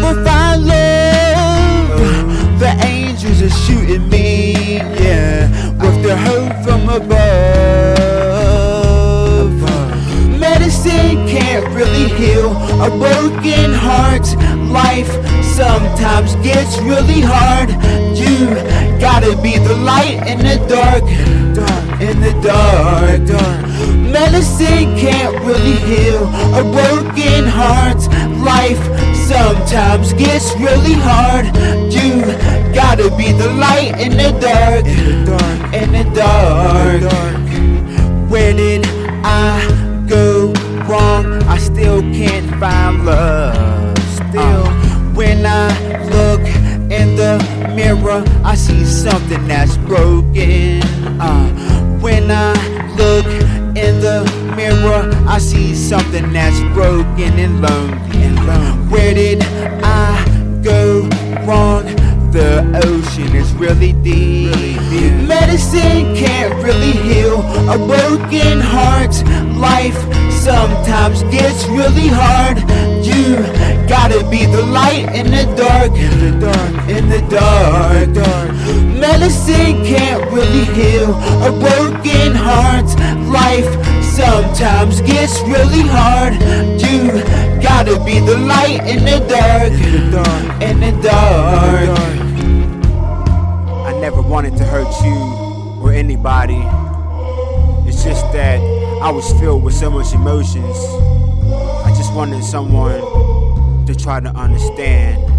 never love. The angels are shooting me, yeah, with the hope from above. Medicine can't really heal a broken heart. Life sometimes gets really hard. You gotta be the light in the dark, in the dark, dark. Medicine can't really heal a broken heart. Life sometimes gets really hard. You gotta be the light in the dark, in the dark. in the Where did I go wrong? I still can't find love. Still, uh, when I look in the mirror, I see something that's broken. I see something that's broken and lonely. And lonely. Where did I go wrong? The ocean is really deep. Medicine can't really heal a broken heart. Life sometimes gets really hard. You gotta be the light in the dark, in the dark, in the dark. Medicine can't really heal a broken heart. Life sometimes gets really hard. You gotta be the light in the dark, in the dark, in the dark. I never wanted to hurt you or anybody. It's just that I was filled with so much emotions. I just wanted someone to try to understand.